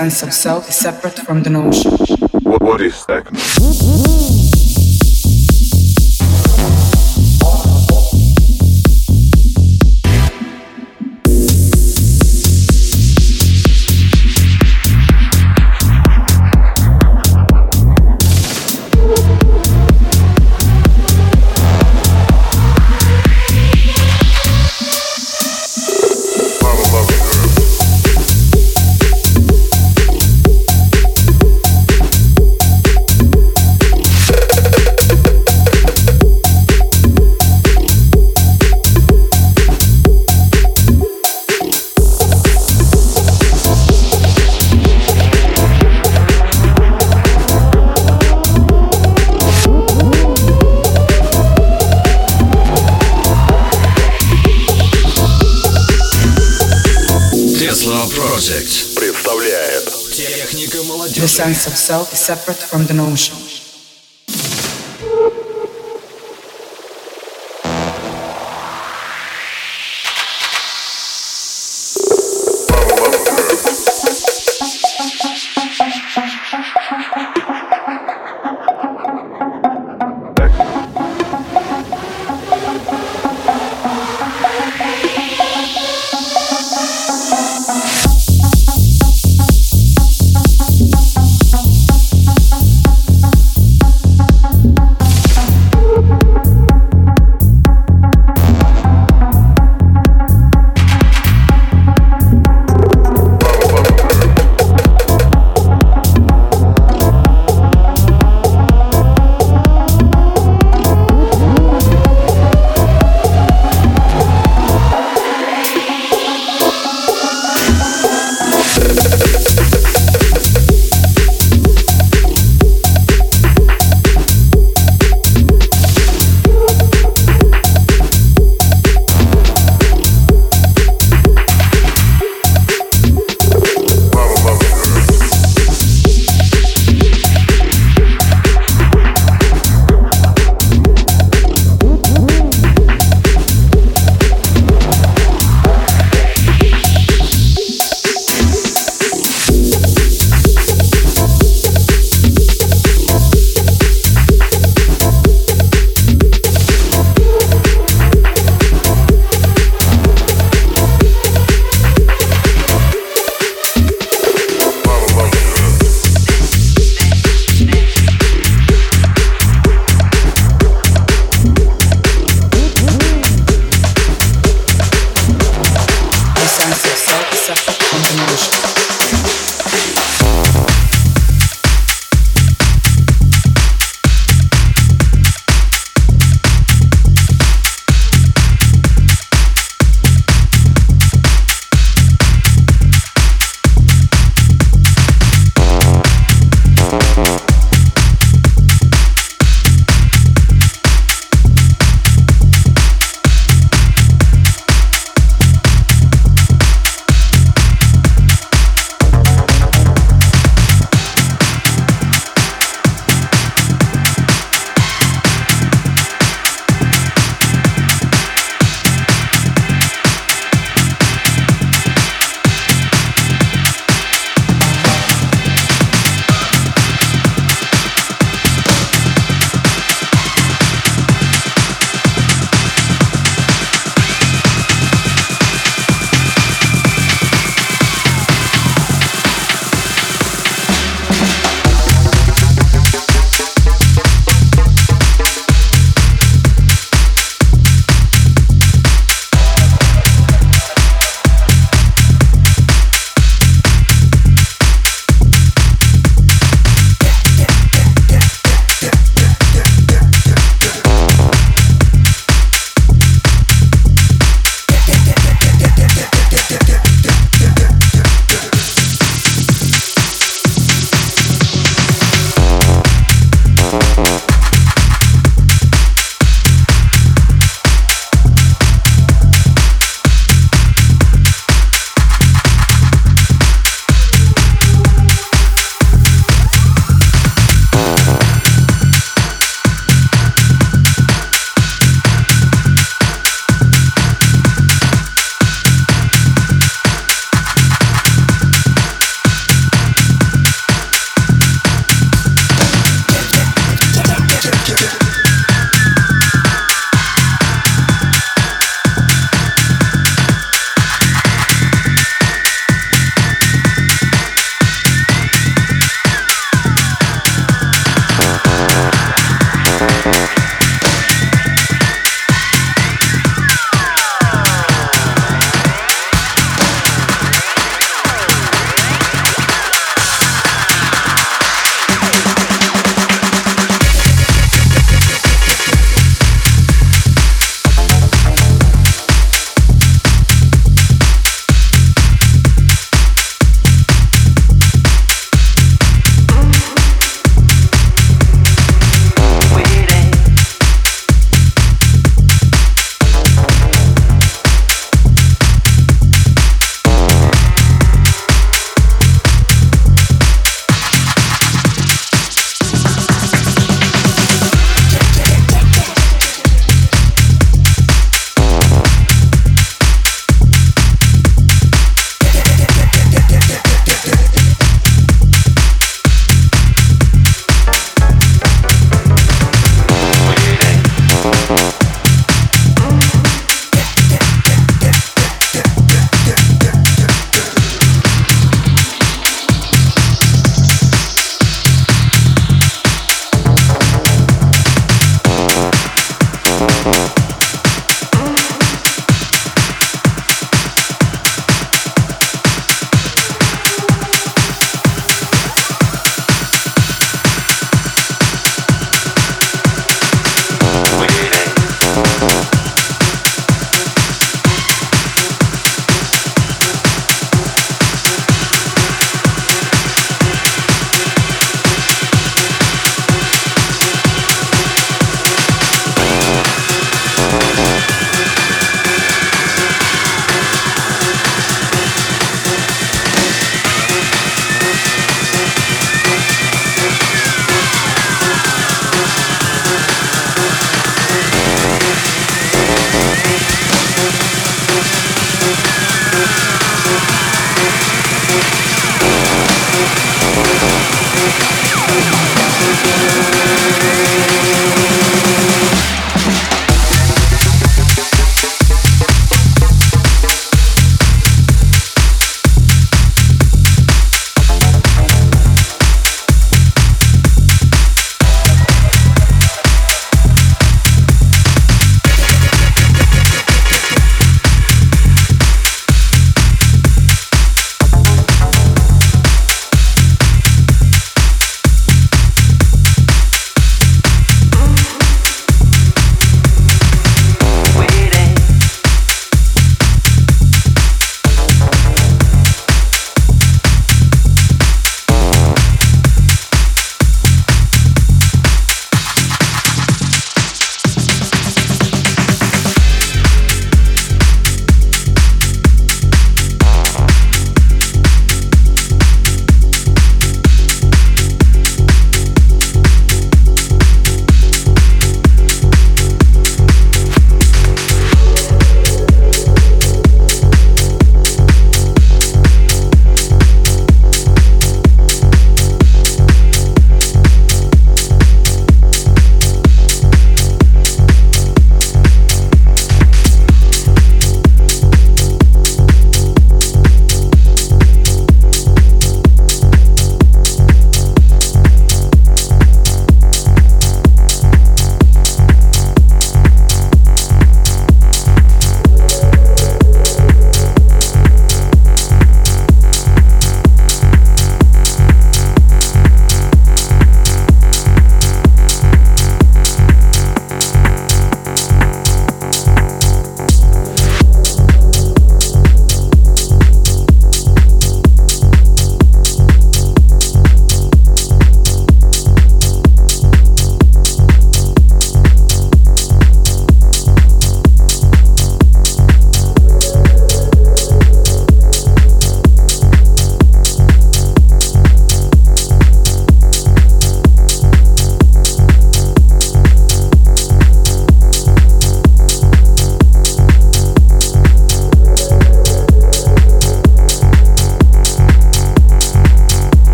sense of self is separate from the notion. what, what is second? Sense of self is separate from the notion.